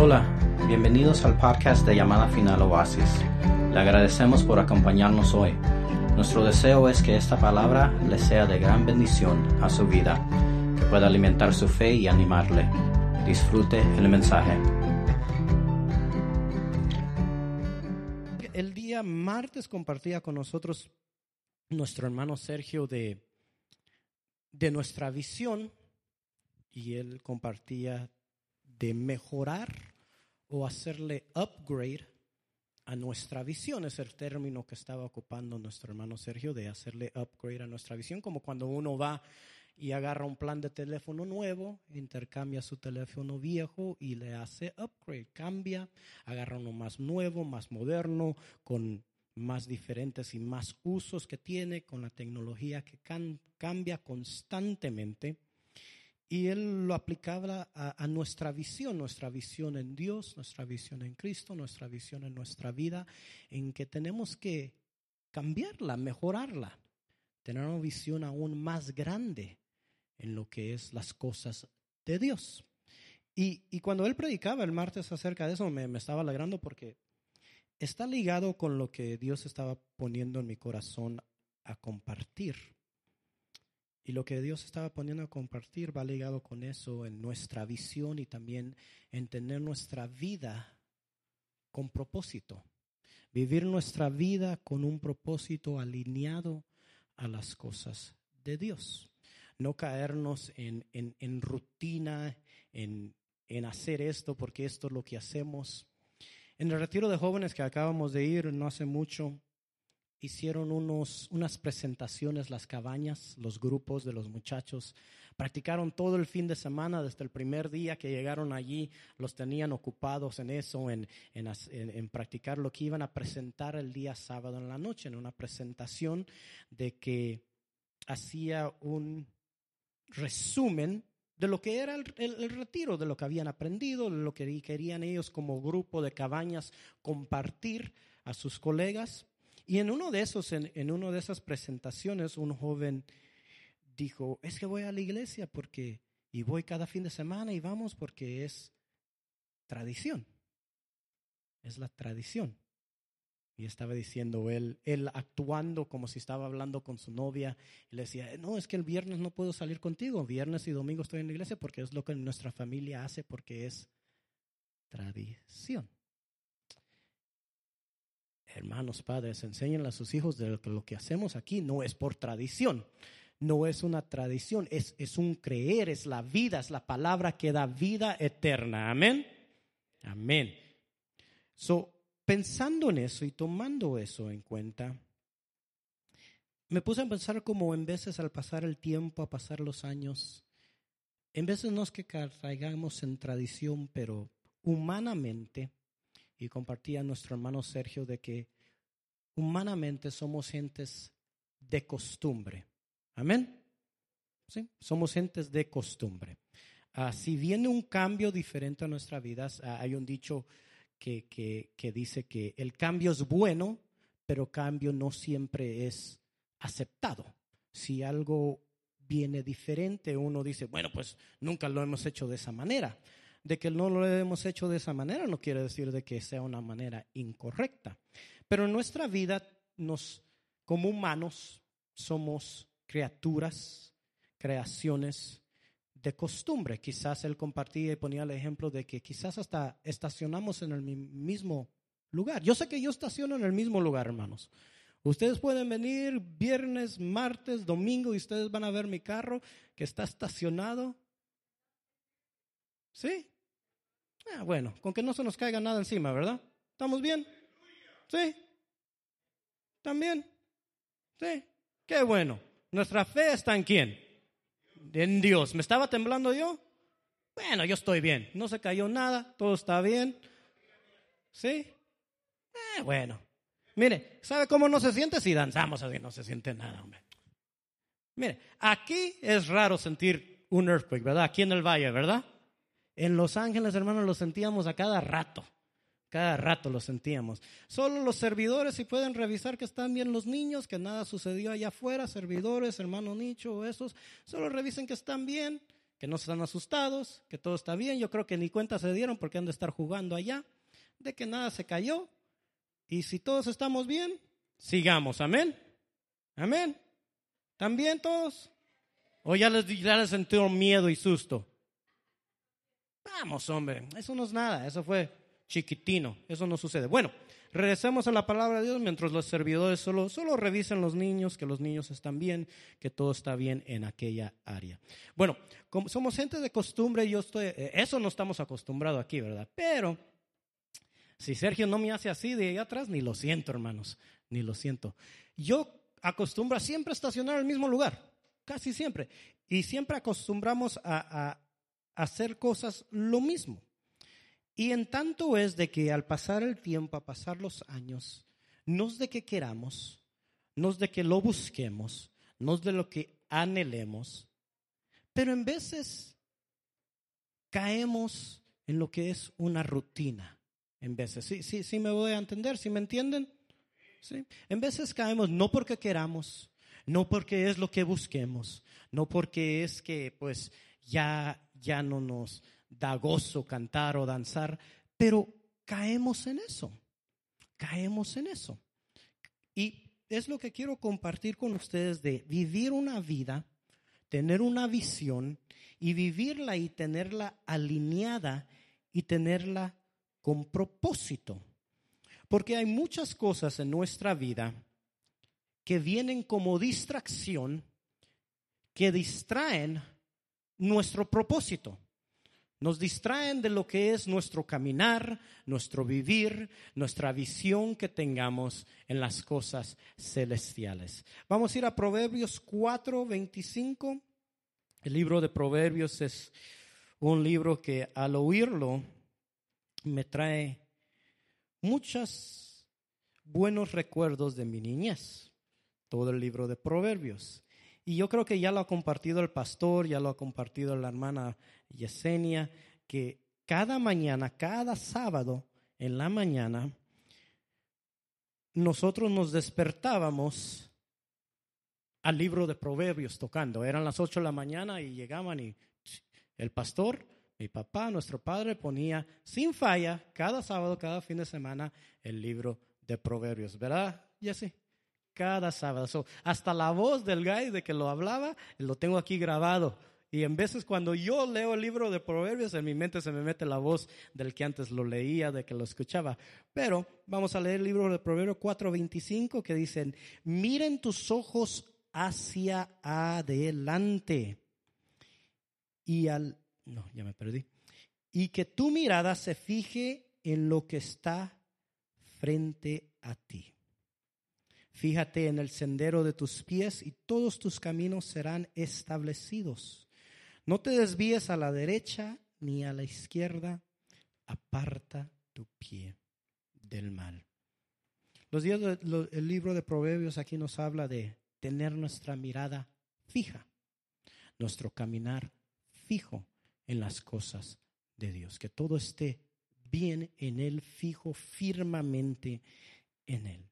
Hola, bienvenidos al podcast de Llamada Final Oasis. Le agradecemos por acompañarnos hoy. Nuestro deseo es que esta palabra le sea de gran bendición a su vida, que pueda alimentar su fe y animarle. Disfrute el mensaje. El día martes compartía con nosotros nuestro hermano Sergio de, de nuestra visión y él compartía de mejorar o hacerle upgrade a nuestra visión. Es el término que estaba ocupando nuestro hermano Sergio de hacerle upgrade a nuestra visión, como cuando uno va y agarra un plan de teléfono nuevo, intercambia su teléfono viejo y le hace upgrade, cambia, agarra uno más nuevo, más moderno, con más diferentes y más usos que tiene, con la tecnología que cambia constantemente. Y él lo aplicaba a, nuestra visión, nuestra visión en Dios, nuestra visión en Cristo, nuestra visión en nuestra vida, en que tenemos que cambiarla, mejorarla, tener una visión aún más grande en lo que es las cosas de Dios. Y, cuando él predicaba el martes acerca de eso, me, me estaba alegrando porque está ligado con lo que Dios estaba poniendo en mi corazón a compartir. Y lo que Dios estaba poniendo a compartir va ligado con eso en nuestra visión y también en tener nuestra vida con propósito. Vivir nuestra vida con un propósito alineado a las cosas de Dios. No caernos en, en, rutina, en, en hacer esto porque esto es lo que hacemos. En el retiro de jóvenes que acabamos de ir no hace mucho, hicieron unos, unas presentaciones, las cabañas, los grupos de los muchachos. Practicaron todo el fin de semana, desde el primer día que llegaron allí, los tenían ocupados en eso, en, en, practicar lo que iban a presentar el día sábado en la noche, en una presentación de que hacía un resumen de lo que era el, el, retiro, de lo que habían aprendido, de lo que querían ellos como grupo de cabañas compartir a sus colegas. Y en uno de esos, en, en una de esas presentaciones, un joven dijo, es que voy a la iglesia porque, y voy cada fin de semana y vamos porque es tradición. Es la tradición. Y estaba diciendo él, él actuando como si estaba hablando con su novia. Y le decía, no, es que el viernes no puedo salir contigo. Viernes y domingo estoy en la iglesia porque es lo que nuestra familia hace porque es tradición. Hermanos, padres, enseñen a sus hijos de que lo que hacemos aquí no es por tradición, no es una tradición, es, es un creer, es la vida, es la palabra que da vida eterna. Amén. Amén. So, pensando en eso y tomando eso en cuenta, me puse a pensar como en veces al pasar el tiempo, a pasar los años, en veces no es que caigamos en tradición, pero humanamente y compartía nuestro hermano Sergio de que humanamente somos gentes de costumbre. Amén. ¿Sí? Somos gentes de costumbre. Ah, si viene un cambio diferente a nuestra vida, ah, hay un dicho que, que, que dice que el cambio es bueno, pero cambio no siempre es aceptado. Si algo viene diferente, uno dice, bueno, pues nunca lo hemos hecho de esa manera de que no lo hemos hecho de esa manera no quiere decir de que sea una manera incorrecta. Pero en nuestra vida, nos, como humanos, somos criaturas, creaciones de costumbre. Quizás él compartía y ponía el ejemplo de que quizás hasta estacionamos en el mismo lugar. Yo sé que yo estaciono en el mismo lugar, hermanos. Ustedes pueden venir viernes, martes, domingo y ustedes van a ver mi carro que está estacionado ¿Sí? Ah, bueno, con que no se nos caiga nada encima, ¿verdad? ¿Estamos bien? ¿Sí? ¿También? ¿Sí? Qué bueno. Nuestra fe está en quién? En Dios. ¿Me estaba temblando yo? Bueno, yo estoy bien. No se cayó nada, todo está bien. ¿Sí? Eh, bueno. Mire, ¿sabe cómo no se siente si danzamos así? No se siente nada, hombre. Mire, aquí es raro sentir un earthquake, ¿verdad? Aquí en el valle, ¿verdad? En Los Ángeles, hermanos, lo sentíamos a cada rato. Cada rato lo sentíamos. Solo los servidores, si pueden revisar que están bien los niños, que nada sucedió allá afuera, servidores, hermano Nicho, esos, solo revisen que están bien que no están asustados, que todo está bien. Yo creo que ni cuenta se dieron porque han de estar jugando allá, de que nada se cayó. Y si todos estamos bien, sigamos. Amén. Amén. ¿También todos? ¿O ya les, ya les miedo y susto? Vamos, hombre, eso no es nada, eso fue chiquitino, eso no sucede. Bueno, regresemos a la palabra de Dios mientras los servidores solo, solo revisen los niños, que los niños están bien, que todo está bien en aquella área. Bueno, como somos gente de costumbre, yo estoy, eh, eso no estamos acostumbrados aquí, ¿verdad? Pero si Sergio no me hace así de ahí atrás, ni lo siento, hermanos, ni lo siento. Yo acostumbro a siempre estacionar en el mismo lugar, casi siempre. Y siempre acostumbramos a hacer cosas lo mismo. Y en tanto es de que al pasar el tiempo, a pasar los años, no es de que queramos, no es de que lo busquemos, no es de lo que anhelemos, pero en veces caemos en lo que es una rutina. En veces, sí, sí, sí me voy a entender, ¿sí me entienden? ¿Sí? En veces caemos no porque queramos, no porque es lo que busquemos, no porque es que pues ya, ya no nos da gozo cantar o danzar, pero caemos en eso, caemos en eso. Y es lo que quiero compartir con ustedes de vivir una vida, tener una visión y vivirla y tenerla alineada y tenerla con propósito. Porque hay muchas cosas en nuestra vida que vienen como distracción, que distraen nuestro propósito. Nos distraen de lo que es nuestro caminar, nuestro vivir, nuestra visión que tengamos en las cosas celestiales. Vamos a ir a Proverbios 4, 25. El libro de Proverbios es un libro que al oírlo me trae muchos buenos recuerdos de mi niñez. Todo el libro de Proverbios. Y yo creo que ya lo ha compartido el pastor, ya lo ha compartido la hermana Yesenia, que cada mañana, cada sábado en la mañana, nosotros nos despertábamos al libro de Proverbios tocando. Eran las ocho de la mañana y llegaban y el pastor, mi papá, nuestro padre, ponía sin falla cada sábado, cada fin de semana el libro de Proverbios, ¿verdad, Jesse? Cada sábado. hasta la voz del guy de que lo hablaba, lo tengo aquí grabado. Y en veces cuando yo leo el libro de Proverbios, en mi mente se me mete la voz del que antes lo leía, de que lo escuchaba. Pero vamos a leer el libro de Proverbios 4:25 que dicen, miren tus ojos hacia adelante. Y al, no, ya me perdí. Y que tu mirada se fije en lo que está frente a ti. Fíjate en el sendero de tus pies y todos tus caminos serán establecidos. No te desvíes a la derecha ni a la izquierda, aparta tu pie del mal. Los días el libro de Proverbios aquí nos habla de tener nuestra mirada fija, nuestro caminar fijo en las cosas de Dios, que todo esté bien en Él, fijo firmemente en Él.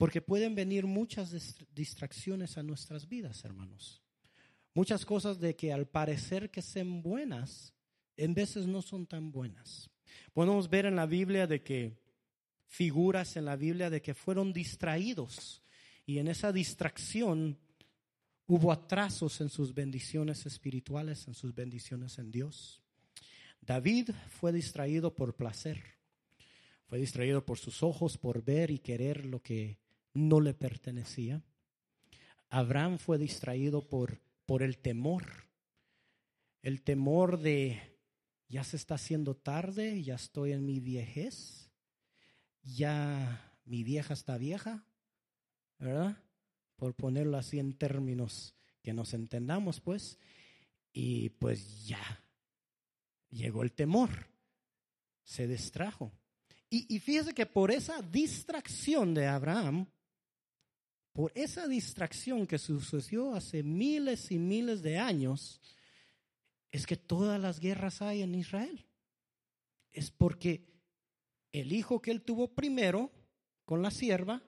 Porque pueden venir muchas distracciones a nuestras vidas, hermanos. Muchas cosas de que al parecer que sean buenas, en veces no son tan buenas. Podemos ver en la Biblia de que figuras en la Biblia de que fueron distraídos y en esa distracción hubo atrasos en sus bendiciones espirituales, en sus bendiciones en Dios. David fue distraído por placer, fue distraído por sus ojos, por ver y querer lo que no le pertenecía. Abraham fue distraído por, por el temor, el temor de ya se está haciendo tarde, ya estoy en mi viejez, ya mi vieja está vieja, ¿verdad? Por ponerlo así en términos que nos entendamos, pues, y pues ya llegó el temor, se distrajo. Y, y fíjese que por esa distracción de Abraham, por esa distracción que sucedió hace miles y miles de años, es que todas las guerras hay en Israel. Es porque el hijo que él tuvo primero con la sierva,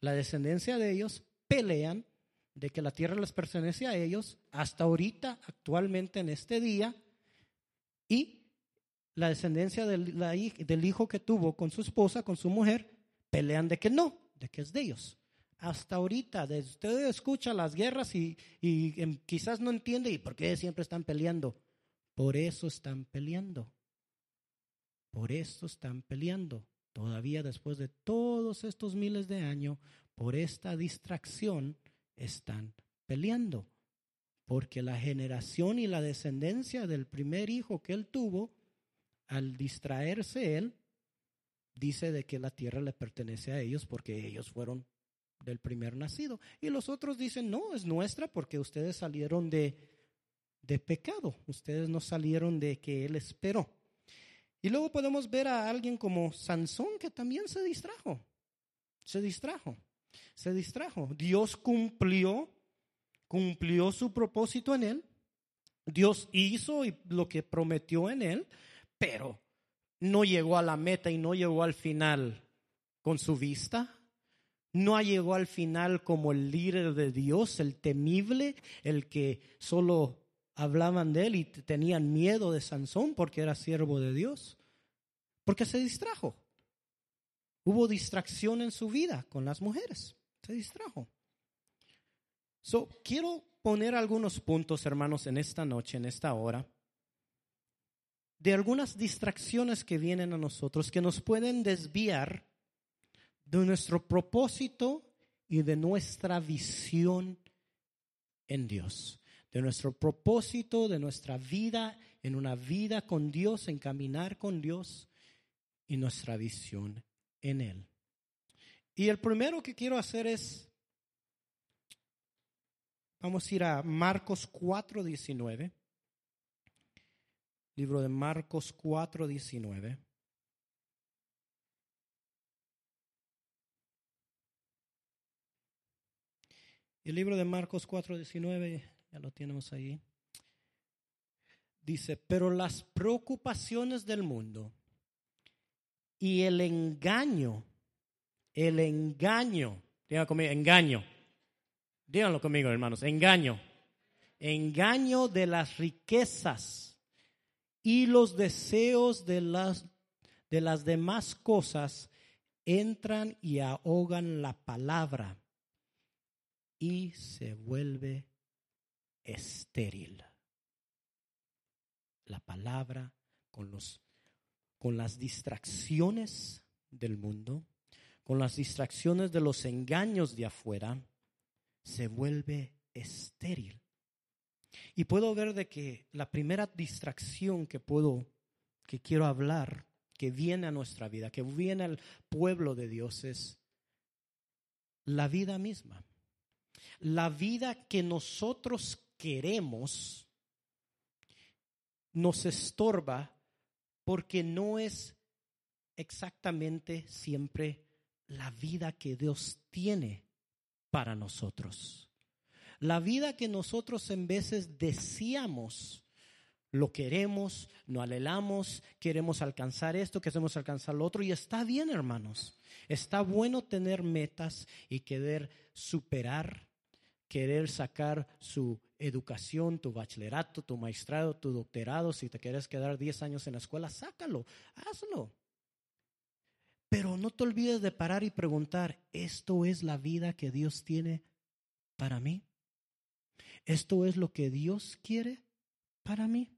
la descendencia de ellos, pelean, de que la tierra les pertenece a ellos hasta ahorita, actualmente en este día, y la descendencia del, del hijo que tuvo con su esposa, con su mujer, pelean de que no, de que es de ellos. Hasta ahorita, usted escucha las guerras y, y em, quizás no entiende y por qué siempre están peleando. Por eso están peleando. Por eso están peleando. Todavía después de todos estos miles de años, por esta distracción, están peleando. Porque la generación y la descendencia del primer hijo que él tuvo, al distraerse él, dice de que la tierra le pertenece a ellos porque ellos fueron del primer nacido. Y los otros dicen, no, es nuestra porque ustedes salieron de, de pecado, ustedes no salieron de que él esperó. Y luego podemos ver a alguien como Sansón que también se distrajo, se distrajo se distrajo. Dios cumplió, cumplió su propósito en él. Dios hizo lo que prometió en él, pero no llegó a la meta y no llegó al final con su vista. No llegó al final como el líder de Dios, el temible, el que solo hablaban de él y tenían miedo de Sansón porque era siervo de Dios. Porque se distrajo. Hubo distracción en su vida con las mujeres. Se distrajo. So, quiero poner algunos puntos, hermanos, en esta noche, en esta hora, de algunas distracciones que vienen a nosotros que nos pueden desviar de nuestro propósito y de nuestra visión en Dios, de nuestro propósito, de nuestra vida, en una vida con Dios, en caminar con Dios y nuestra visión en Él. Y el primero que quiero hacer es, vamos a ir a Marcos 4, 19. Libro de Marcos 4, 19. El libro de Marcos 4, 19, ya lo tenemos ahí. Dice, pero las preocupaciones del mundo y el engaño, el engaño, díganlo conmigo, engaño, díganlo conmigo hermanos, engaño, engaño de las riquezas y los deseos de las, de las demás cosas entran y ahogan la palabra y se vuelve estéril. La palabra con los con las distracciones del mundo, con las distracciones de los engaños de afuera, se vuelve estéril. Y puedo ver de que la primera distracción que puedo, que quiero hablar, que viene a nuestra vida, que viene al pueblo de Dios es la vida misma. La vida que nosotros queremos nos estorba porque no es exactamente siempre la vida que Dios tiene para nosotros. La vida que nosotros en veces deseamos, lo queremos, no anhelamos, queremos alcanzar esto, queremos alcanzar lo otro, y está bien, hermanos. Está bueno tener metas y querer superar, querer sacar su educación, tu bachillerato, tu maestrado, tu doctorado, si te quieres quedar 10 años en la escuela, sácalo, hazlo. Pero no te olvides de parar y preguntar, ¿esto es la vida que Dios tiene para mí? ¿Esto es lo que Dios quiere para mí?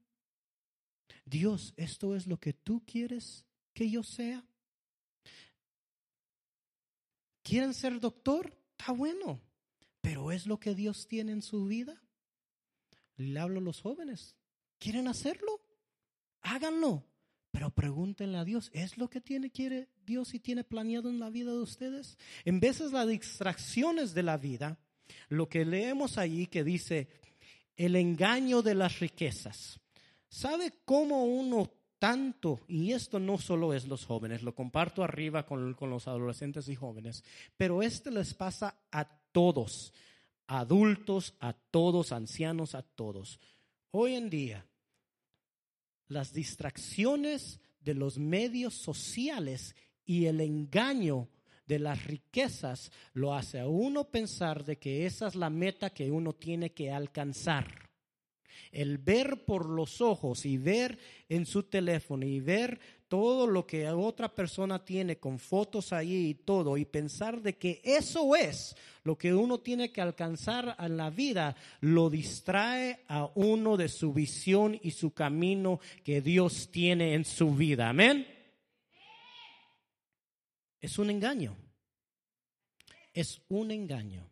Dios, ¿esto es lo que tú quieres que yo sea? ¿Quieren ser doctor? Está bueno, pero ¿es lo que Dios tiene en su vida? Le hablo a los jóvenes. ¿Quieren hacerlo? Háganlo. Pero pregúntenle a Dios, ¿es lo que tiene, quiere Dios y tiene planeado en la vida de ustedes? En veces las distracciones de la vida, lo que leemos allí que dice, el engaño de las riquezas. ¿Sabe cómo uno tanto, y esto no solo es los jóvenes, lo comparto arriba con, con los adolescentes y jóvenes, pero esto les pasa a todos adultos, a todos, ancianos, a todos. Hoy en día, las distracciones de los medios sociales y el engaño de las riquezas lo hace a uno pensar de que esa es la meta que uno tiene que alcanzar. El ver por los ojos y ver en su teléfono y ver todo lo que otra persona tiene con fotos ahí y todo y pensar de que eso es lo que uno tiene que alcanzar en la vida, lo distrae a uno de su visión y su camino que Dios tiene en su vida. Amén. Es un engaño. Es un engaño.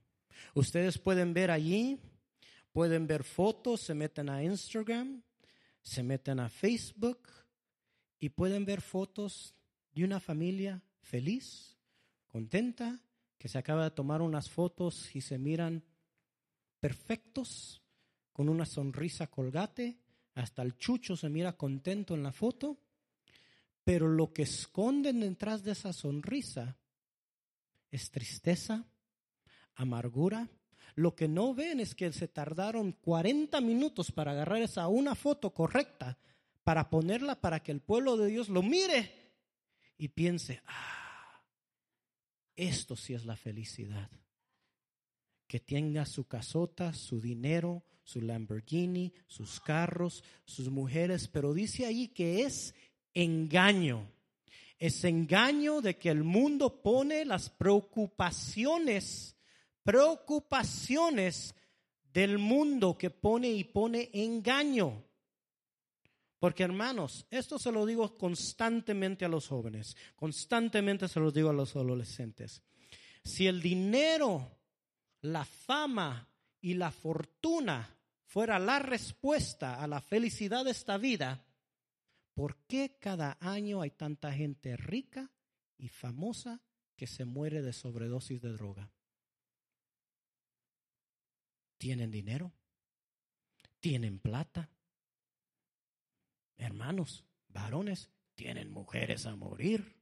Ustedes pueden ver allí, pueden ver fotos, se meten a Instagram, se meten a Facebook y pueden ver fotos de una familia feliz, contenta, que se acaba de tomar unas fotos y se miran perfectos, con una sonrisa colgate, hasta el chucho se mira contento en la foto pero lo que esconden detrás de esa sonrisa es tristeza, amargura. Lo que no ven es que se tardaron 40 minutos para agarrar esa una foto correcta, para ponerla para que el pueblo de Dios lo mire y piense, ah, esto sí es la felicidad. Que tenga su casota, su dinero, su Lamborghini, sus carros, sus mujeres, pero dice ahí que es engaño. Es engaño de que el mundo pone las preocupaciones, preocupaciones del mundo que pone y pone engaño. Porque hermanos, esto se lo digo constantemente a los jóvenes, constantemente se lo digo a los adolescentes. Si el dinero, la fama y la fortuna fuera la respuesta a la felicidad de esta vida, ¿Por qué cada año hay tanta gente rica y famosa que se muere de sobredosis de droga? ¿Tienen dinero? ¿Tienen plata? Hermanos, varones, tienen mujeres a morir.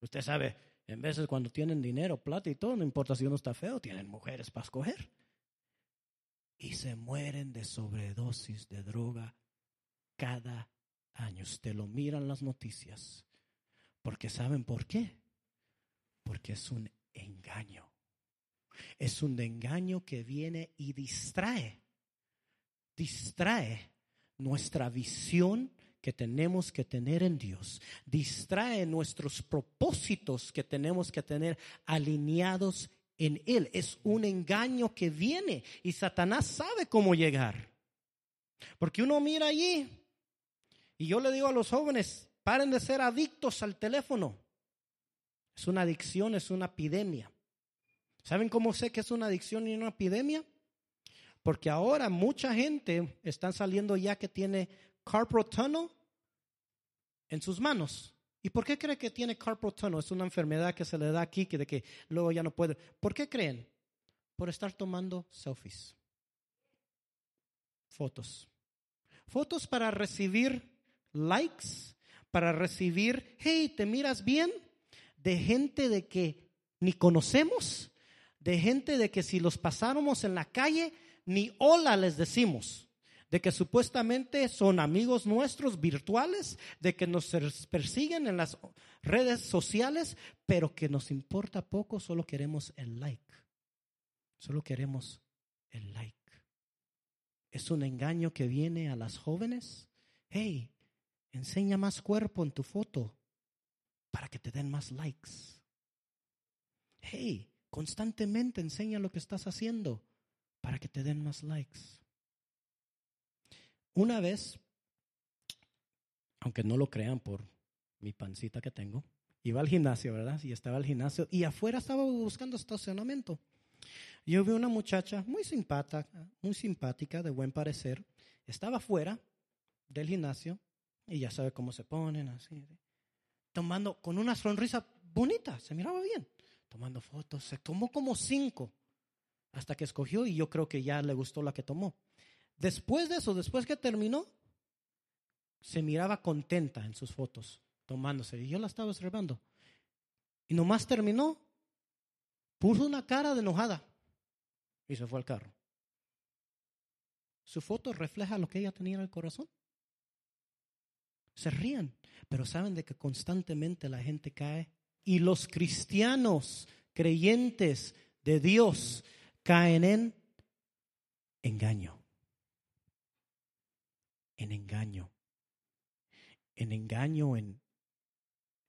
Usted sabe, en veces cuando tienen dinero, plata y todo, no importa si uno está feo, tienen mujeres para escoger. Y se mueren de sobredosis de droga cada años. Te lo miran las noticias. Porque ¿saben por qué? Porque es un engaño. Es un engaño que viene y distrae. Distrae nuestra visión que tenemos que tener en Dios. Distrae nuestros propósitos que tenemos que tener alineados en Él. Es un engaño que viene y Satanás sabe cómo llegar. Porque uno mira allí y yo le digo a los jóvenes, paren de ser adictos al teléfono. Es una adicción, es una epidemia. ¿Saben cómo sé que es una adicción y una epidemia? Porque ahora mucha gente está saliendo ya que tiene carpal tunnel en sus manos. ¿Y por qué cree que tiene carpal tunnel? Es una enfermedad que se le da aquí, que de que luego ya no puede. ¿Por qué creen? Por estar tomando selfies. Fotos. Fotos para recibir likes, para recibir, hey, ¿te miras bien? De gente de que ni conocemos, de gente de que si los pasáramos en la calle, ni hola les decimos, de que supuestamente son amigos nuestros virtuales, de que nos persiguen en las redes sociales, pero que nos importa poco, solo queremos el like. Solo queremos el like. Es un engaño que viene a las jóvenes. Hey, Enseña más cuerpo en tu foto para que te den más likes. Hey, constantemente enseña lo que estás haciendo para que te den más likes. Una vez, aunque no lo crean por mi pancita que tengo, iba al gimnasio, ¿verdad? Y estaba al gimnasio y afuera estaba buscando estacionamiento. Yo vi una muchacha muy simpática, muy simpática, de buen parecer. Estaba afuera del gimnasio y ya sabe cómo se ponen, así. Tomando con una sonrisa bonita, se miraba bien. Tomando fotos, se tomó como cinco hasta que escogió y yo creo que ya le gustó la que tomó. Después de eso, después que terminó, se miraba contenta en sus fotos, tomándose. Y yo la estaba observando. Y nomás terminó, puso una cara de enojada y se fue al carro. Su foto refleja lo que ella tenía en el corazón se rían, pero saben de que constantemente la gente cae y los cristianos creyentes de Dios caen en engaño. En engaño. En engaño en,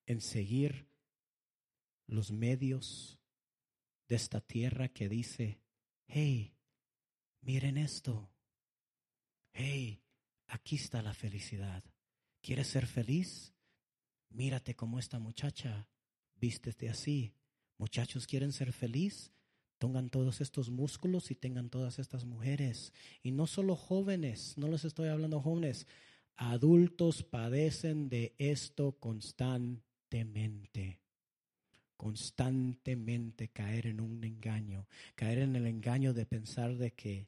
en seguir los medios de esta tierra que dice, hey, miren esto. Hey, aquí está la felicidad. ¿Quieres ser feliz? Mírate como esta muchacha, vístete así. Muchachos quieren ser feliz, tengan todos estos músculos y tengan todas estas mujeres. Y no solo jóvenes, no les estoy hablando jóvenes, adultos padecen de esto constantemente. Constantemente caer en un engaño, caer en el engaño de pensar de que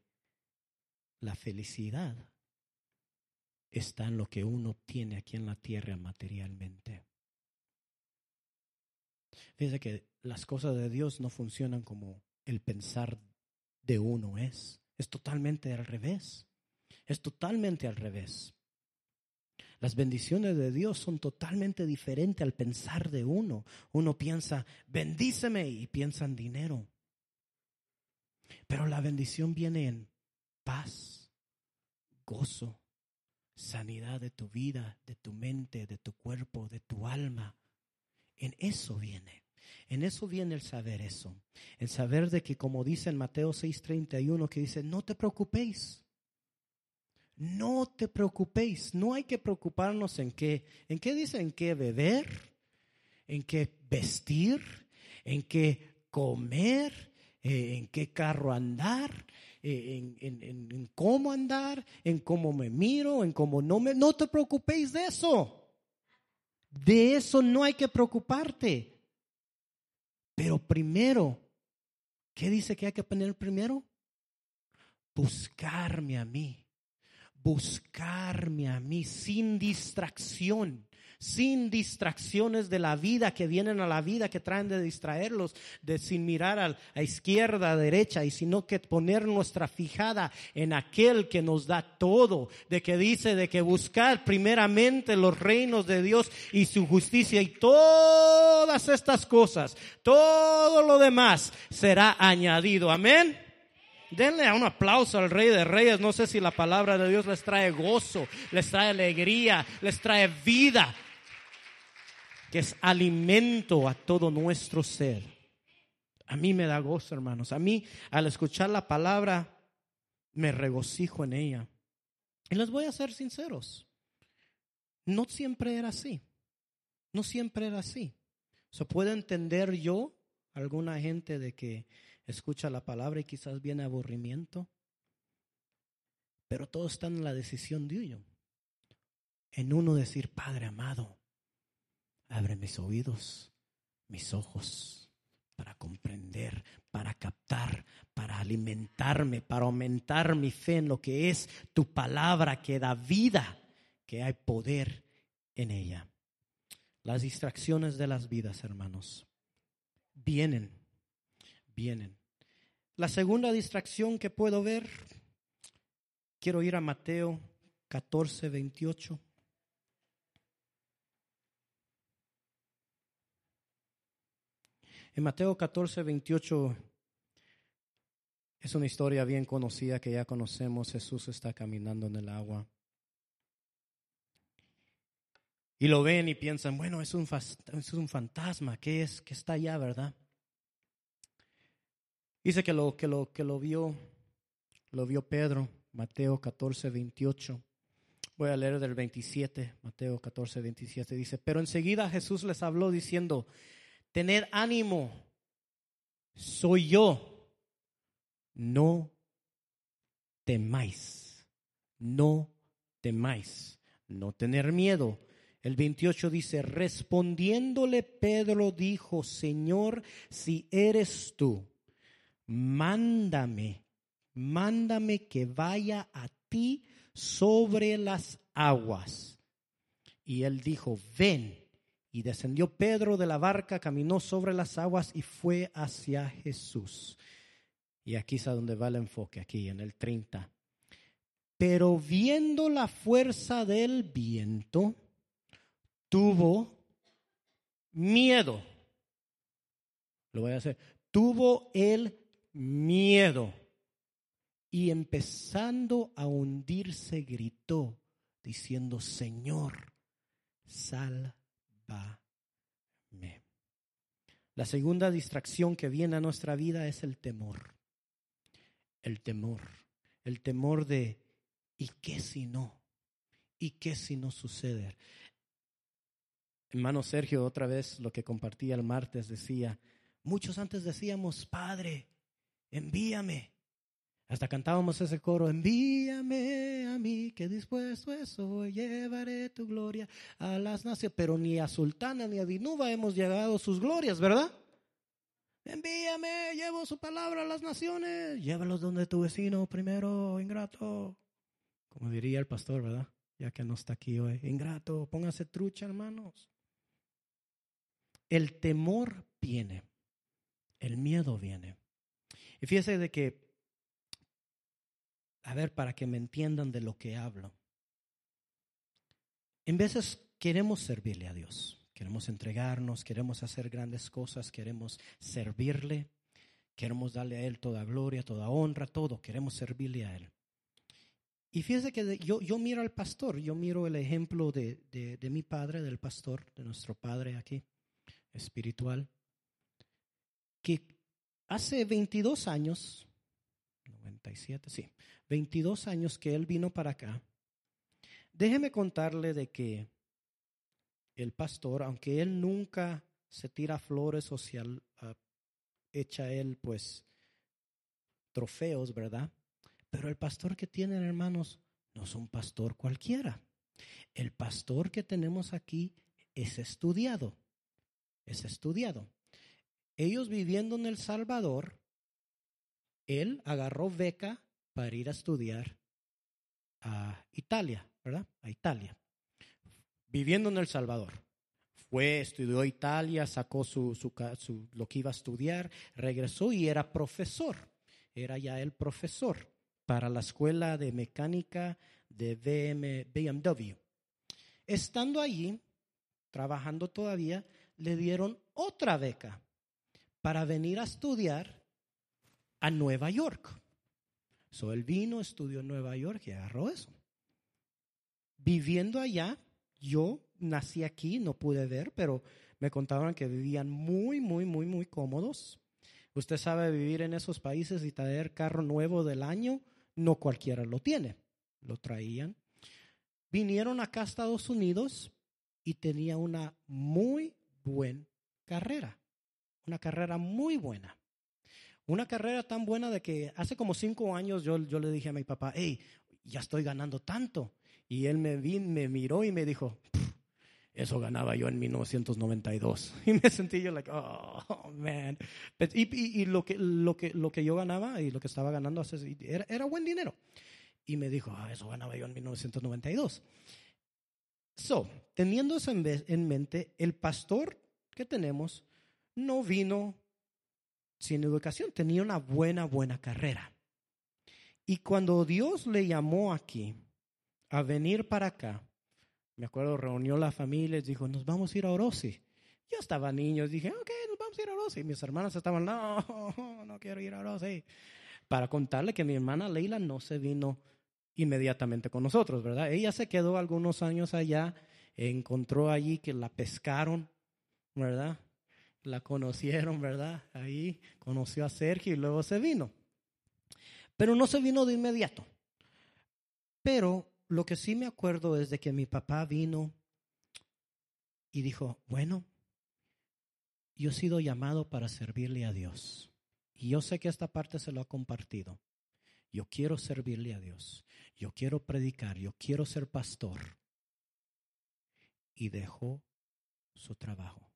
la felicidad está en lo que uno tiene aquí en la tierra materialmente. Fíjese que las cosas de Dios no funcionan como el pensar de uno es. Es totalmente al revés. Es totalmente al revés. Las bendiciones de Dios son totalmente diferentes al pensar de uno. Uno piensa, bendíceme y piensa en dinero. Pero la bendición viene en paz, gozo, sanidad de tu vida, de tu mente, de tu cuerpo, de tu alma. En eso viene. En eso viene el saber eso. El saber de que como dice en Mateo 6:31 que dice, no te preocupéis. No te preocupéis. No hay que preocuparnos en qué. ¿En qué dice? En qué beber, en qué vestir, en qué comer, eh, en qué carro andar, eh, en, cómo andar, en cómo me miro, en cómo no me... No te preocupéis de eso. De eso no hay que preocuparte. Pero primero, ¿qué dice que hay que poner primero? Buscarme a mí. Buscarme a mí sin distracción sin distracciones de la vida que vienen a la vida, que traen de distraerlos, de sin mirar a, a izquierda, a derecha, y sino que poner nuestra fijada en aquel que nos da todo, de que dice de que buscar primeramente los reinos de Dios y su justicia y todas estas cosas, todo lo demás será añadido. Amén. Denle un aplauso al Rey de Reyes. No sé si la palabra de Dios les trae gozo, les trae alegría, les trae vida que es alimento a todo nuestro ser. A mí me da gozo, hermanos. A mí, al escuchar la palabra, me regocijo en ella. Y les voy a ser sinceros. No siempre era así. No siempre era así. ¿Se puede entender yo, alguna gente, de que escucha la palabra y quizás viene aburrimiento? Pero todo está en la decisión de uno. En uno decir, Padre amado, Abre mis oídos, mis ojos, para comprender, para captar, para alimentarme, para aumentar mi fe en lo que es tu palabra que da vida, que hay poder en ella. Las distracciones de las vidas, hermanos, vienen, vienen. La segunda distracción que puedo ver, quiero ir a Mateo 14, 28. En Mateo 14, 28 es una historia bien conocida que ya conocemos. Jesús está caminando en el agua. Y lo ven y piensan, bueno, es un, es un fantasma, ¿qué es? Que está allá, ¿verdad? Dice que lo, que lo, que lo vio, lo vio Pedro, Mateo 14, 28. Voy a leer del 27, Mateo 14, 27. Dice, pero enseguida Jesús les habló diciendo, Tener ánimo. Soy yo. No temáis. No temáis. No tener miedo. El 28 dice, respondiéndole Pedro dijo, Señor, si eres tú, mándame, mándame que vaya a ti sobre las aguas. Y él dijo, ven. Y descendió Pedro de la barca, caminó sobre las aguas y fue hacia Jesús. Y aquí es a donde va el enfoque, aquí en el 30. Pero viendo la fuerza del viento, tuvo miedo. Lo voy a hacer. Tuvo el miedo y empezando a hundirse gritó diciendo, Señor, La segunda distracción que viene a nuestra vida es el temor. El temor. El temor de, ¿y qué si no? ¿Y qué si no sucede? Hermano Sergio, otra vez lo que compartía el martes decía, muchos antes decíamos, Padre, envíame. Hasta cantábamos ese coro, envíame a mí, que dispuesto soy, llevaré tu gloria a las naciones. Pero ni a Sultana ni a Dinuba hemos llegado sus glorias, ¿verdad? Envíame, llevo su palabra a las naciones, llévalos donde tu vecino primero, ingrato. Como diría el pastor, ¿verdad? Ya que no está aquí hoy, ingrato, póngase trucha, hermanos. El temor viene, el miedo viene. Y fíjese de que a ver, para que me entiendan de lo que hablo. En veces queremos servirle a Dios, queremos entregarnos, queremos hacer grandes cosas, queremos servirle, queremos darle a Él toda gloria, toda honra, todo, queremos servirle a Él. Y fíjese que yo, yo miro al pastor, yo miro el ejemplo de, de, de mi padre, del pastor, de nuestro padre aquí, espiritual, que hace 22 años, 97, sí, 22 años que él vino para acá, déjeme contarle de que el pastor, aunque él nunca se tira flores o uh, echa él pues trofeos, ¿verdad? Pero el pastor que tienen hermanos no es un pastor cualquiera. El pastor que tenemos aquí es estudiado, es estudiado. Ellos viviendo en El Salvador, él agarró beca para ir a estudiar a Italia, ¿verdad? A Italia. Viviendo en El Salvador. Fue, estudió Italia, sacó su, su, lo que iba a estudiar, regresó y era profesor. Era ya el profesor para la escuela de mecánica de BMW. Estando allí, trabajando todavía, le dieron otra beca para venir a estudiar a Nueva York. So él vino, estudió en Nueva York y agarró eso. Viviendo allá, yo nací aquí, no pude ver, pero me contaban que vivían muy, muy, muy, muy cómodos. Usted sabe vivir en esos países y traer carro nuevo del año, no cualquiera lo tiene. Lo traían. Vinieron acá a Estados Unidos y tenía una muy buena carrera. Una carrera muy buena. Una carrera tan buena de que hace como cinco años yo, yo le dije a mi papá, hey, ya estoy ganando tanto. Y él me, vi, me miró y me dijo, eso ganaba yo en 1992. Y me sentí yo, like, oh, man. Y, y, lo, que, lo, que, lo que yo ganaba y lo que estaba ganando era, era buen dinero. Y me dijo, ah, eso ganaba yo en 1992. So, teniendo eso en, en mente, el pastor que tenemos no vino sin educación, tenía una buena, buena carrera. Y cuando Dios le llamó aquí a venir para acá, me acuerdo, reunió la familia y dijo, nos vamos a ir a Orosi. Yo estaba niño, dije, ok, nos vamos a ir a Orosi. Mis hermanas estaban, no, no quiero ir a Orosi. Para contarle que mi hermana Leila no se vino inmediatamente con nosotros, ¿verdad? Ella se quedó algunos años allá, encontró allí que la pescaron, ¿verdad? La conocieron, ¿verdad? Ahí conoció a Sergio y luego se vino. Pero no se vino de inmediato. Pero lo que sí me acuerdo es de que mi papá vino y dijo, bueno, yo he sido llamado para servirle a Dios. Y yo sé que esta parte se lo ha compartido. Yo quiero servirle a Dios. Yo quiero predicar. Yo quiero ser pastor. Y dejó su trabajo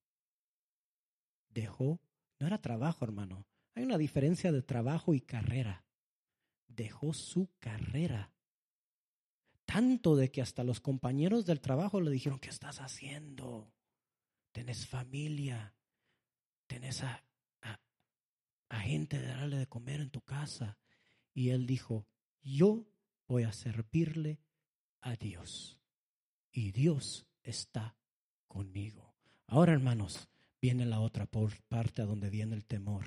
dejó, no era trabajo, hermano. Hay una diferencia de trabajo y carrera. Dejó su carrera. Tanto de que hasta los compañeros del trabajo le dijeron, ¿qué estás haciendo? Tenés familia, tenés a, gente de darle de comer en tu casa. Y él dijo, yo voy a servirle a Dios. Y Dios está conmigo. Ahora, hermanos, viene la otra parte a donde viene el temor.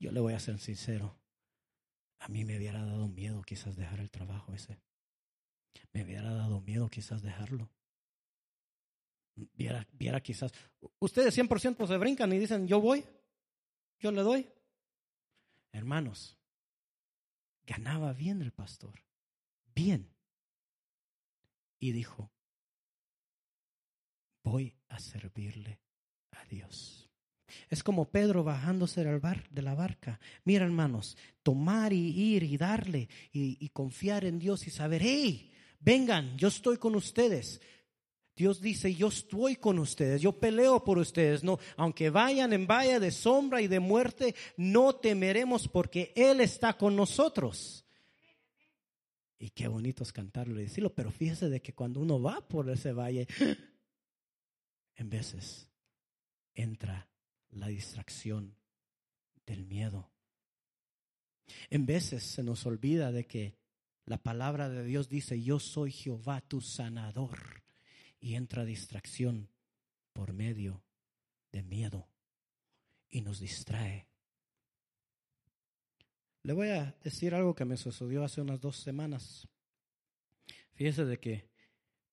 Yo le voy a ser sincero. A mí me hubiera dado miedo quizás dejar el trabajo ese. Me hubiera dado miedo quizás dejarlo. Viera, viera quizás. Ustedes 100% se brincan y dicen, yo voy, yo le doy. Hermanos, ganaba bien el pastor, bien. Y dijo, voy a servirle a Dios. Es como Pedro bajándose del bar, de la barca. Mira, hermanos, tomar y ir y darle y, y confiar en Dios y saber, hey, vengan, yo estoy con ustedes. Dios dice, yo estoy con ustedes, yo peleo por ustedes. No, aunque vayan en valle de sombra y de muerte, no temeremos porque Él está con nosotros. Y qué bonito es cantarlo y decirlo, pero fíjese de que cuando uno va por ese valle, en veces entra la distracción del miedo. En veces se nos olvida de que la palabra de Dios dice, yo soy Jehová tu sanador y entra distracción por medio de miedo y nos distrae. Le voy a decir algo que me sucedió hace unas dos semanas. Fíjese de que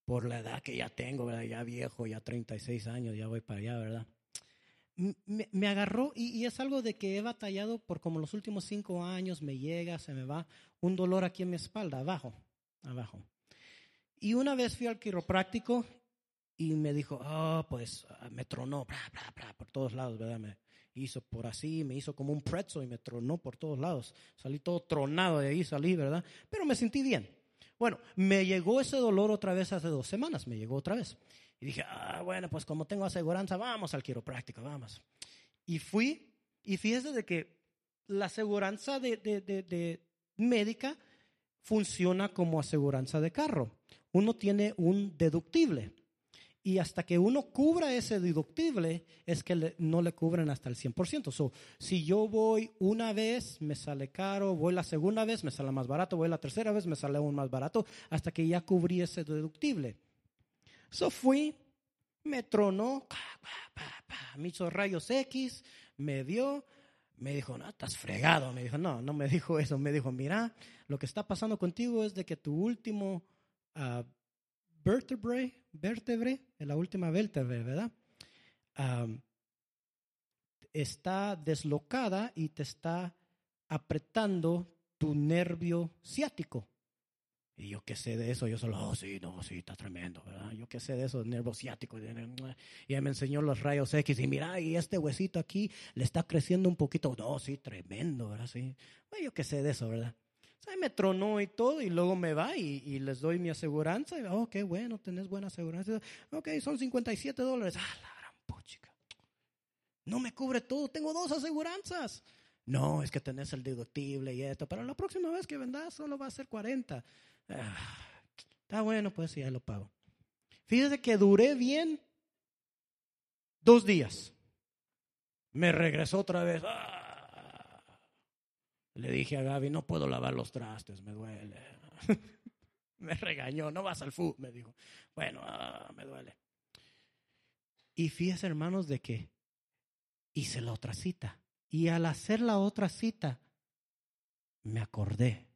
por la edad que ya tengo, ya viejo, ya 36 años, ya voy para allá, ¿verdad? Me, agarró y, es algo de que he batallado por como los últimos cinco años, me llega, se me va un dolor aquí en mi espalda, abajo, abajo. Y una vez fui al quiropráctico y me dijo, oh, pues ah, me tronó, bla, bla, bla, por todos lados, ¿verdad? Me hizo por así, me hizo como un pretzel y me tronó por todos lados. Salí todo tronado de ahí, salí, ¿verdad? Pero me sentí bien. Bueno, me llegó ese dolor otra vez hace dos semanas, me llegó otra vez. Y dije, ah, bueno, pues como tengo aseguranza, vamos al quiropráctico, vamos. Y fui, y fíjese de que la aseguranza de, de, de, de médica funciona como aseguranza de carro. Uno tiene un deductible. Y hasta que uno cubra ese deductible, es que no le cubren hasta el 100%. So, si yo voy una vez, me sale caro, voy la segunda vez, me sale más barato, voy la tercera vez, me sale aún más barato, hasta que ya cubrí ese deductible. So fui, me tronó, me hizo rayos X, me dio, me dijo, no, estás fregado. Me dijo, no, no me dijo eso. Me dijo, mira, lo que está pasando contigo es de que tu último uh, vertebrae, vértebre, la última vértebra, ¿verdad? está deslocada y te está apretando tu nervio ciático. Y yo qué sé de eso, yo solo, oh, sí, no, sí, está tremendo, ¿verdad? Yo qué sé de eso, nervio ciático. Y me enseñó los rayos X y mira, y este huesito aquí le está creciendo un poquito. No, sí, tremendo, ¿verdad? Sí. Yo qué sé de eso, ¿verdad? Me tronó y todo, y luego me va y, les doy mi aseguranza. Y, oh, qué bueno, tenés buena aseguranza. Ok, son 57 dólares. Ah, la gran puchica. No me cubre todo, tengo dos aseguranzas. No, es que tenés el deductible y esto, pero la próxima vez que vendas solo va a ser 40. Ah, está bueno, pues ya lo pago. Fíjese que duré bien dos días. Me regresó otra vez. Ah, le dije a Gaby, no puedo lavar los trastes, me duele. me regañó, no vas al fútbol, me dijo. Bueno, ah, me duele. Y fíjese, hermanos, de que hice la otra cita. Y al hacer la otra cita, me acordé.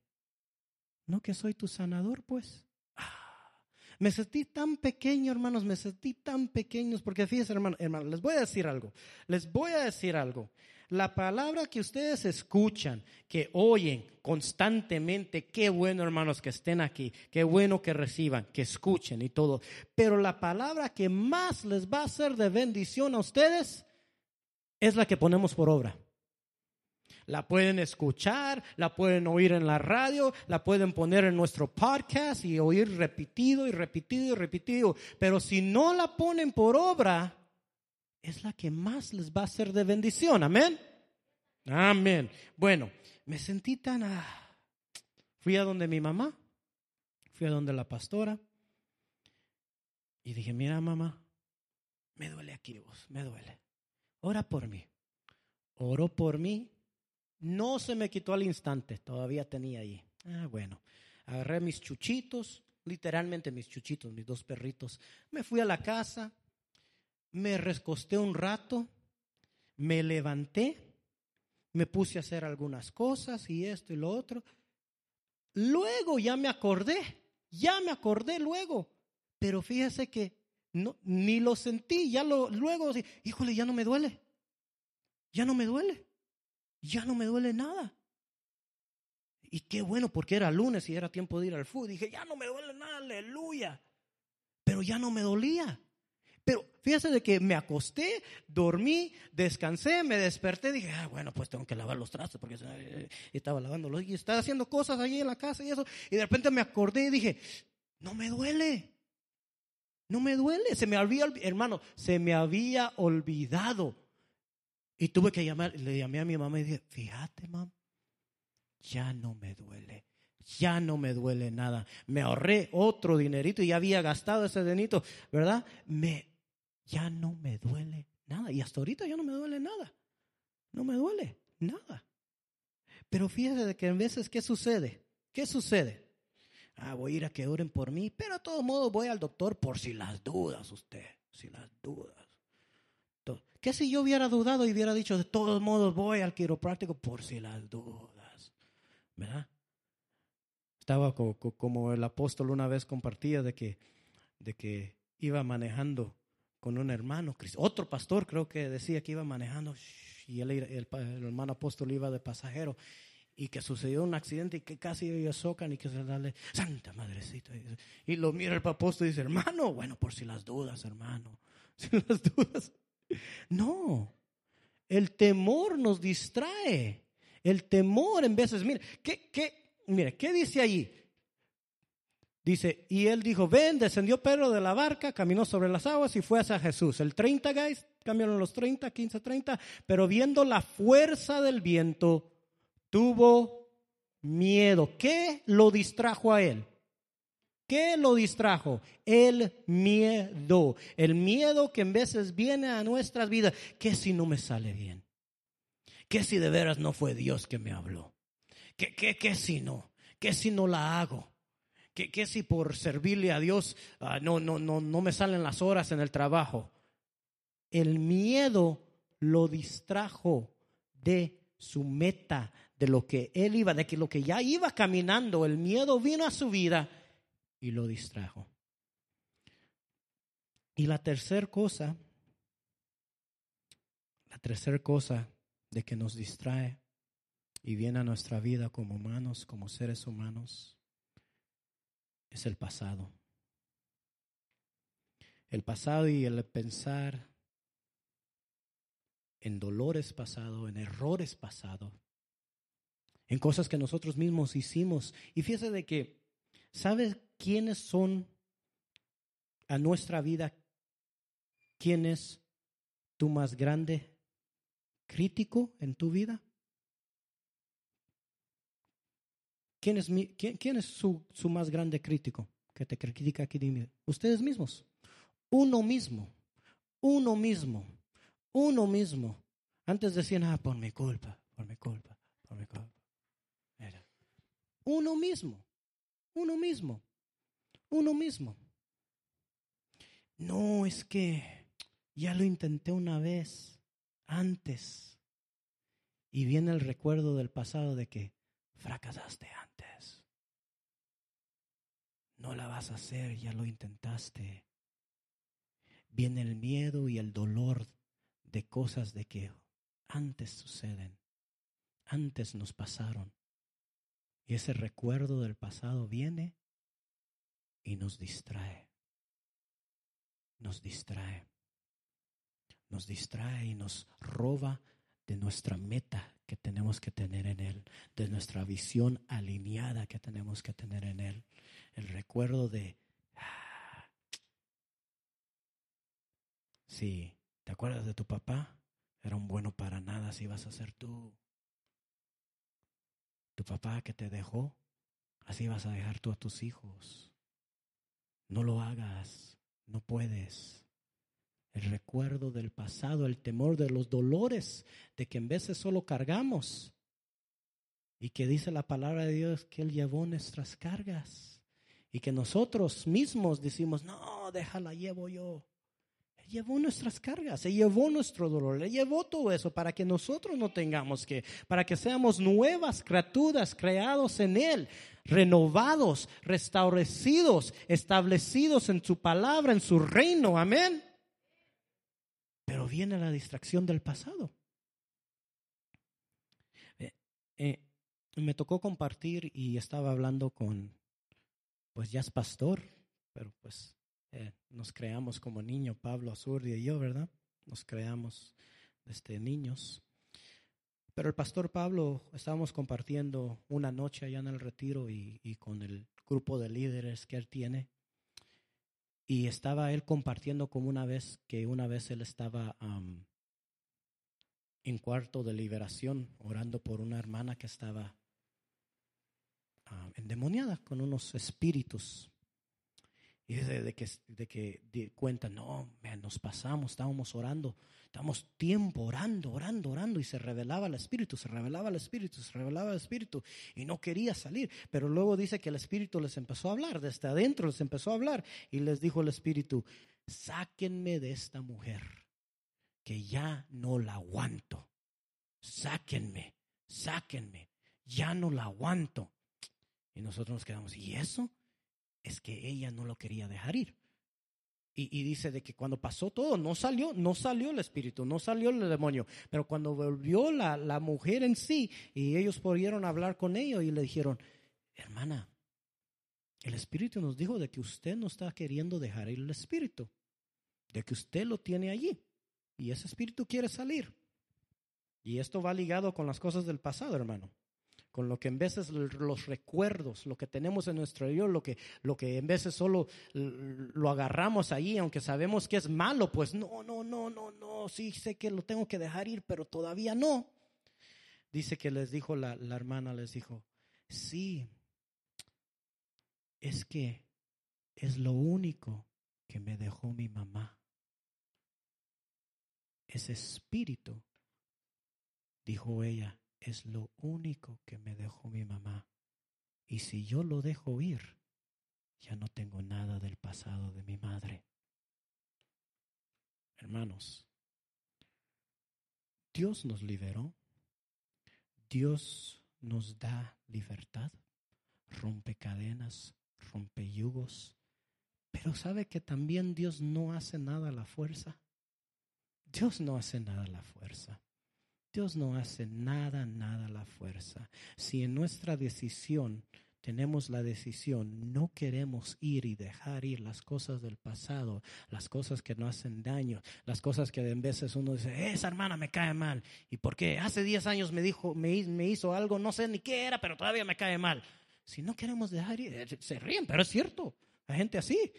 ¿No que soy tu sanador, pues? Ah, me sentí tan pequeño, hermanos, me sentí tan pequeños, porque fíjense, hermanos, hermanos, les voy a decir algo, les voy a decir algo. La palabra que ustedes escuchan, que oyen constantemente, qué bueno hermanos que estén aquí, qué bueno que reciban, que escuchen y todo. Pero la palabra que más les va a ser de bendición a ustedes es la que ponemos por obra. La pueden escuchar, la pueden oír en la radio, la pueden poner en nuestro podcast y oír repetido y repetido y repetido. Pero si no la ponen por obra, es la que más les va a ser de bendición. Amén. Amén. Bueno, me sentí tan... Ah, fui a donde mi mamá, fui a donde la pastora y dije, mira mamá, me duele aquí vos, me duele. Ora por mí. Oró por mí. No se me quitó al instante, todavía tenía ahí. Ah, bueno. Agarré mis chuchitos, literalmente mis chuchitos, mis dos perritos. Me fui a la casa, me recosté un rato, me levanté, me puse a hacer algunas cosas y esto y lo otro. Luego ya me acordé, ya me acordé luego, pero fíjese que no, ni lo sentí, ya lo, luego, híjole, ya no me duele, ya no me duele, ya no me duele nada. Y qué bueno, porque era lunes y era tiempo de ir al fútbol. Dije, ya no me duele nada, aleluya. Pero ya no me dolía. Fíjese de que me acosté, dormí, descansé, me desperté, dije, ah, bueno, pues tengo que lavar los trastos porque eh, estaba lavándolos y estaba haciendo cosas allí en la casa y eso. Y de repente me acordé y dije, no me duele. No me duele. Se me había, hermano, se me había olvidado. Y tuve que llamar, le llamé a mi mamá y dije, fíjate, mamá, ya no me duele ya no me duele nada. Me ahorré otro dinerito y ya había gastado ese dinerito, ¿verdad? Me, ya no me duele nada. Y hasta ahorita ya no me duele nada. No me duele nada. Pero fíjese de que en veces, ¿qué sucede? ¿Qué sucede? Ah, voy a ir a que oren por mí, pero de todos modos voy al doctor por si las dudas usted, si las dudas. ¿Qué si yo hubiera dudado y hubiera dicho, de todos modos voy al quiropráctico por si las dudas? ¿Verdad? Estaba como, como el apóstol una vez compartía de que, de que iba manejando con un hermano, otro pastor creo que decía que iba manejando y el, hermano apóstol iba de pasajero y que sucedió un accidente y que casi ellos socan y que se dale, Santa Madrecita. Y lo mira el apóstol y dice, hermano, bueno, por si las dudas, hermano, si las dudas. No, el temor nos distrae. El temor en veces, mire, ¿qué, qué, mire, ¿qué dice allí? Dice, y él dijo, ven, descendió Pedro de la barca, caminó sobre las aguas y fue hacia Jesús. El 30, guys, cambiaron los 30, 15, 30, pero viendo la fuerza del viento, tuvo miedo. ¿Qué lo distrajo a él? ¿Qué lo distrajo? El miedo. El miedo que en veces viene a nuestras vidas. ¿Qué si no me sale bien? ¿Qué si de veras no fue Dios que me habló? ¿Qué, qué, qué si no? ¿Qué si no la hago? ¿Qué, si por servirle a Dios ah, no, no, no, no me salen las horas en el trabajo? El miedo lo distrajo de su meta, de lo que él iba, de que lo que ya iba caminando, el miedo vino a su vida y lo distrajo. Y la tercera cosa, la tercera cosa de que nos distrae y viene a nuestra vida como humanos, como seres humanos, es el pasado. El pasado y el pensar en dolores pasados, en errores pasados, en cosas que nosotros mismos hicimos. Y fíjese de que, ¿sabes quiénes son a nuestra vida? ¿Quién es tu más grande crítico en tu vida? ¿Quién es, su, más grande crítico que te critica aquí? Ustedes mismos. Uno mismo. Uno mismo. Uno mismo. Antes decían, ah, por mi culpa, por mi culpa, por mi culpa. Uno mismo. Uno mismo. Uno mismo. No, es que ya lo intenté una vez antes. Y viene el recuerdo del pasado de que fracasaste antes. No la vas a hacer, ya lo intentaste. Viene el miedo y el dolor de cosas de que antes suceden, antes nos pasaron. Y ese recuerdo del pasado viene y nos distrae. Nos distrae. Nos distrae y nos roba de nuestra meta que tenemos que tener en Él, de nuestra visión alineada que tenemos que tener en Él. El recuerdo de, ah, sí, ¿te acuerdas de tu papá? Era un bueno para nada si vas a ser tú. Tu papá que te dejó, así vas a dejar tú a tus hijos. No lo hagas, no puedes el recuerdo del pasado, el temor de los dolores de que en veces solo cargamos y que dice la palabra de Dios que Él llevó nuestras cargas y que nosotros mismos decimos, no, déjala, llevo yo. llevó nuestras cargas, se llevó nuestro dolor, le llevó todo eso para que nosotros no tengamos que, para que seamos nuevas criaturas creados en Él, renovados, restablecidos, establecidos en su palabra, en su reino. Amén. Pero viene la distracción del pasado. Eh, eh, me tocó compartir y estaba hablando con, pues ya es pastor, pero pues eh, nos creamos como niño, Pablo Azurdi y yo, ¿verdad? Nos creamos desde niños. Pero el pastor Pablo estábamos compartiendo una noche allá en el retiro y, con el grupo de líderes que él tiene. Y estaba él compartiendo como una vez que una vez él estaba en cuarto de liberación orando por una hermana que estaba endemoniada con unos espíritus. Y de, que, de que cuentan, no, nos pasamos, estábamos orando, estábamos tiempo orando, orando, orando, y se revelaba el Espíritu, se revelaba el Espíritu, se revelaba el Espíritu, y no quería salir. Pero luego dice que el Espíritu les empezó a hablar, desde adentro les empezó a hablar, y les dijo el Espíritu, sáquenme de esta mujer, que ya no la aguanto. Sáquenme, sáquenme, ya no la aguanto. Y nosotros nos quedamos, ¿y eso? es que ella no lo quería dejar ir. Y, dice de que cuando pasó todo, no salió, no salió el espíritu, no salió el demonio. Pero cuando volvió la, la mujer en sí, y ellos pudieron hablar con ella y le dijeron, hermana, el espíritu nos dijo de que usted no está queriendo dejar ir el espíritu, de que usted lo tiene allí. Y ese espíritu quiere salir. Y esto va ligado con las cosas del pasado, hermano con lo que en veces los recuerdos, lo que tenemos en nuestro yo, lo que, lo que en veces solo lo agarramos ahí, aunque sabemos que es malo, pues no, no, no, no, no, sí sé que lo tengo que dejar ir, pero todavía no. Dice que les dijo la, la hermana, les dijo, sí, es que es lo único que me dejó mi mamá. Ese espíritu, dijo ella, es lo único que me dejó mi mamá. Y si yo lo dejo ir, ya no tengo nada del pasado de mi madre. Hermanos, Dios nos liberó, Dios nos da libertad, rompe cadenas, rompe yugos, pero sabe que también Dios no hace nada a la fuerza. Dios no hace nada a la fuerza. Dios no hace nada, nada la fuerza. Si en nuestra decisión tenemos la decisión, no queremos ir y dejar ir las cosas del pasado, las cosas que no hacen daño, las cosas que en veces uno dice, esa hermana me cae mal. ¿Y por qué? Hace 10 años me dijo, me, me hizo algo, no sé ni qué era, pero todavía me cae mal. Si no queremos dejar ir, eh, se ríen, pero es cierto. Hay gente así.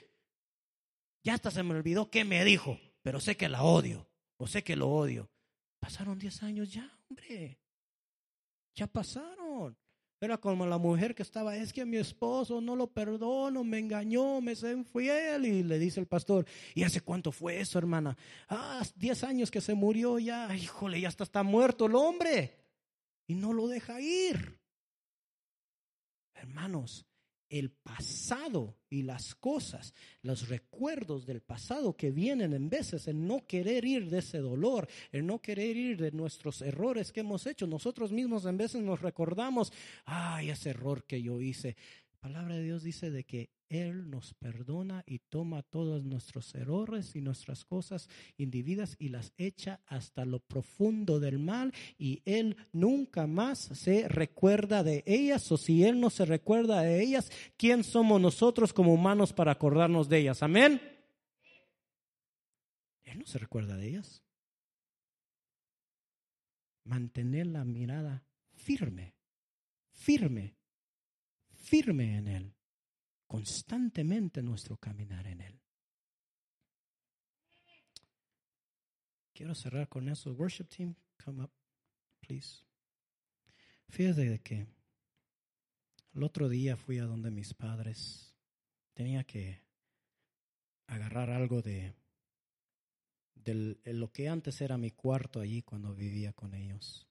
Ya hasta se me olvidó qué me dijo, pero sé que la odio, o sé que lo odio. Pasaron 10 años ya, hombre. Ya pasaron. Era como la mujer que estaba, es que mi esposo no lo perdono, me engañó, me fue infiel. Y le dice el pastor, ¿y hace cuánto fue eso, hermana? Ah, 10 años que se murió ya. Híjole, ya está, está muerto el hombre. Y no lo deja ir. Hermanos, el pasado y las cosas, los recuerdos del pasado que vienen en veces en no querer ir de ese dolor, en no querer ir de nuestros errores que hemos hecho. Nosotros mismos en veces nos recordamos, ay, ese error que yo hice. La palabra de Dios dice de que él nos perdona y toma todos nuestros errores y nuestras cosas individuas y las echa hasta lo profundo del mal y Él nunca más se recuerda de ellas o si Él no se recuerda de ellas, ¿quién somos nosotros como humanos para acordarnos de ellas? Amén. Él no se recuerda de ellas. Mantener la mirada firme, firme, firme en Él constantemente nuestro caminar en Él. Quiero cerrar con eso. Worship team, come up, please. Fíjate que el otro día fui a donde mis padres. Tenía que agarrar algo de, de lo que antes era mi cuarto allí cuando vivía con ellos.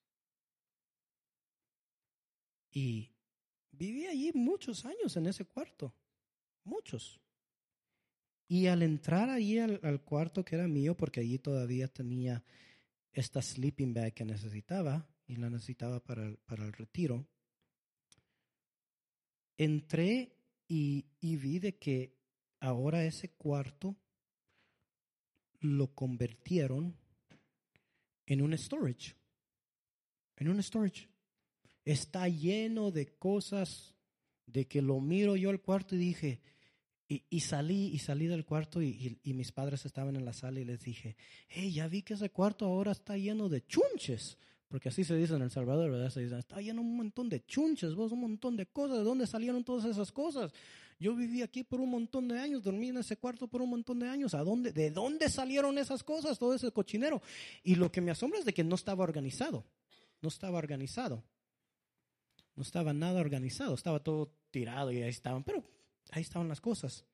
Y viví allí muchos años en ese cuarto muchos. Y al entrar allí al, cuarto que era mío, porque allí todavía tenía esta sleeping bag que necesitaba y la necesitaba para el, para el retiro, entré y, y vi de que ahora ese cuarto lo convirtieron en un storage. En un storage. Está lleno de cosas de que lo miro yo al cuarto y dije, y, salí, y salí del cuarto y, mis padres estaban en la sala y les dije, hey, ya vi que ese cuarto ahora está lleno de chunches. Porque así se dice en El Salvador, ¿verdad? Se dice, está lleno un montón de chunches, vos, un montón de cosas. ¿De dónde salieron todas esas cosas? Yo viví aquí por un montón de años, dormí en ese cuarto por un montón de años. ¿A dónde, ¿De dónde salieron esas cosas, todo ese cochinero? Y lo que me asombra es de que no estaba organizado. No estaba organizado. No estaba nada organizado. Estaba todo tirado y ahí estaban. Pero ahí estaban las cosas.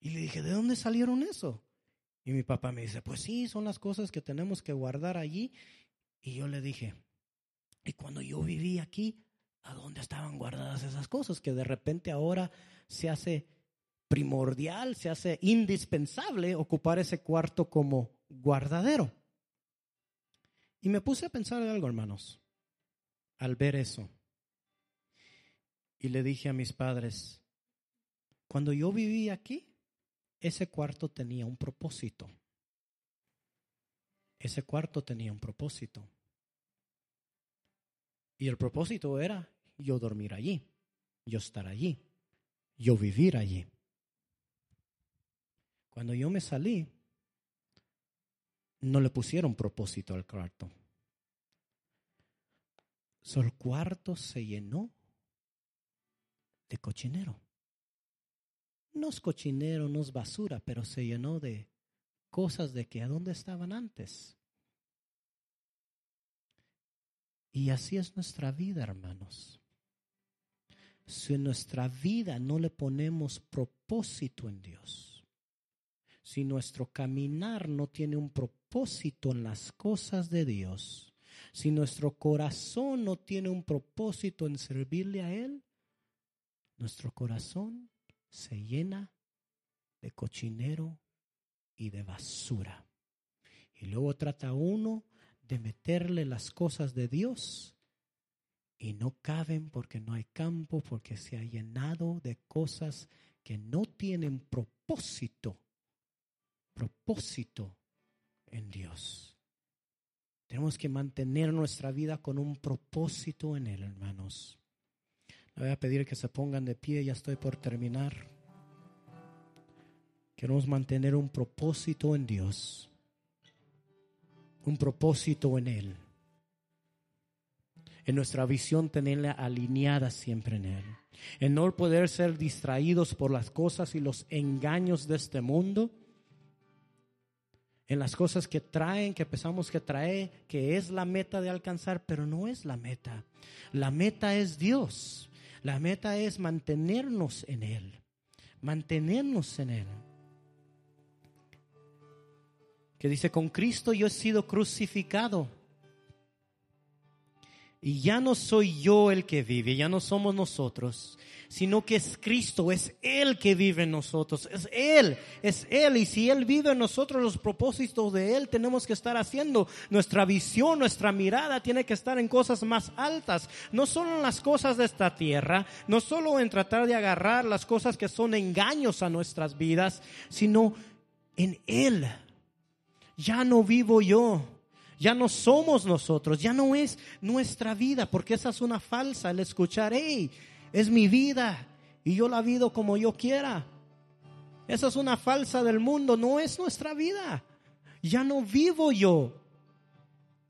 Y le dije, ¿de dónde salieron eso? Y mi papá me dice, pues sí, son las cosas que tenemos que guardar allí. Y yo le dije, y cuando yo viví aquí, ¿a dónde estaban guardadas esas cosas? Que de repente ahora se hace primordial, se hace indispensable ocupar ese cuarto como guardadero. Y me puse a pensar en algo, hermanos, al ver eso. Y le dije a mis padres, cuando yo viví aquí, ese cuarto tenía un propósito. Ese cuarto tenía un propósito. Y el propósito era yo dormir allí, yo estar allí, yo vivir allí. Cuando yo me salí, no le pusieron propósito al cuarto. Solo el cuarto se llenó de cochinero. No es cochinero, no es basura, pero se llenó de cosas de que a dónde estaban antes. Y así es nuestra vida, hermanos. Si en nuestra vida no le ponemos propósito en Dios, si nuestro caminar no tiene un propósito en las cosas de Dios, si nuestro corazón no tiene un propósito en servirle a Él, nuestro corazón se llena de cochinero y de basura. Y luego trata uno de meterle las cosas de Dios y no caben porque no hay campo, porque se ha llenado de cosas que no tienen propósito, propósito en Dios. Tenemos que mantener nuestra vida con un propósito en Él, hermanos. Le voy a pedir que se pongan de pie, ya estoy por terminar. Queremos mantener un propósito en Dios un propósito en Él. En nuestra visión tenerla alineada siempre en Él. En no poder ser distraídos por las cosas y los engaños de este mundo. En las cosas que traen, que pensamos que trae, que es la meta de alcanzar, pero no es la meta. La meta es Dios. La meta es mantenernos en Él. Mantenernos en Él que dice, con Cristo yo he sido crucificado. Y ya no soy yo el que vive, ya no somos nosotros, sino que es Cristo, es Él que vive en nosotros, es Él, es Él. Y si Él vive en nosotros, los propósitos de Él tenemos que estar haciendo. Nuestra visión, nuestra mirada tiene que estar en cosas más altas, no solo en las cosas de esta tierra, no solo en tratar de agarrar las cosas que son engaños a nuestras vidas, sino en Él ya no vivo yo, ya no somos nosotros, ya no es nuestra vida, porque esa es una falsa, el escuchar, hey, es mi vida y yo la vivo como yo quiera. Esa es una falsa del mundo, no es nuestra vida. Ya no vivo yo.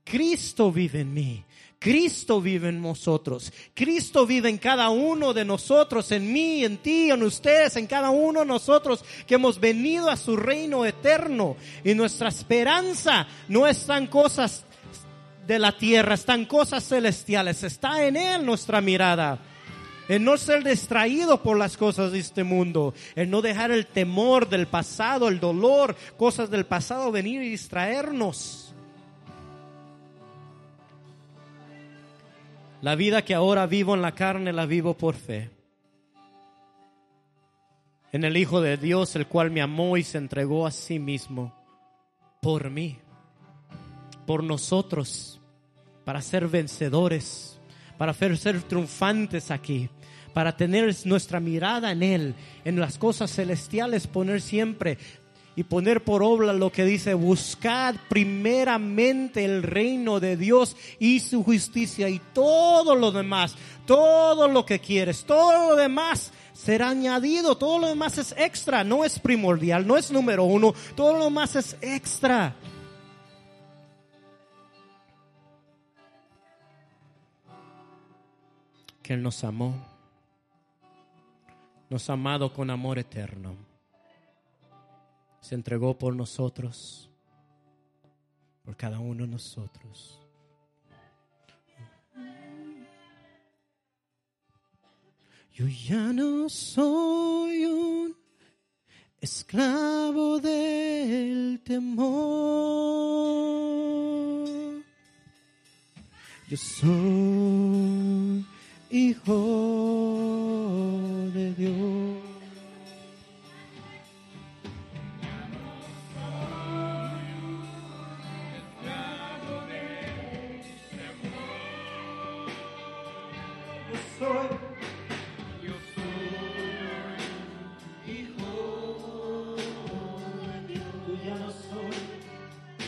Cristo vive en mí. Cristo vive en nosotros. Cristo vive en cada uno de nosotros, en mí, en ti, en ustedes, en cada uno de nosotros que hemos venido a su reino eterno. Y nuestra esperanza no están cosas de la tierra, están cosas celestiales. Está en Él nuestra mirada. En no ser distraído por las cosas de este mundo. En no dejar el temor del pasado, el dolor, cosas del pasado venir y distraernos La vida que ahora vivo en la carne la vivo por fe. en el Hijo de Dios, el cual me amó y se entregó a sí mismo por mí, por nosotros, para ser vencedores, para ser triunfantes aquí, para tener nuestra mirada en Él, en las cosas celestiales, poner siempre y poner por obra lo que dice, buscad primeramente el reino de Dios y su justicia y todo lo demás, todo lo que quieres, todo lo demás será añadido, todo lo demás es extra, no es primordial, no es número uno, todo lo demás es extra. Que Él nos amó, nos ha amado con amor eterno, se entregó por nosotros, por cada uno de nosotros. Yo ya no soy un esclavo del temor. Yo soy hijo de Dios.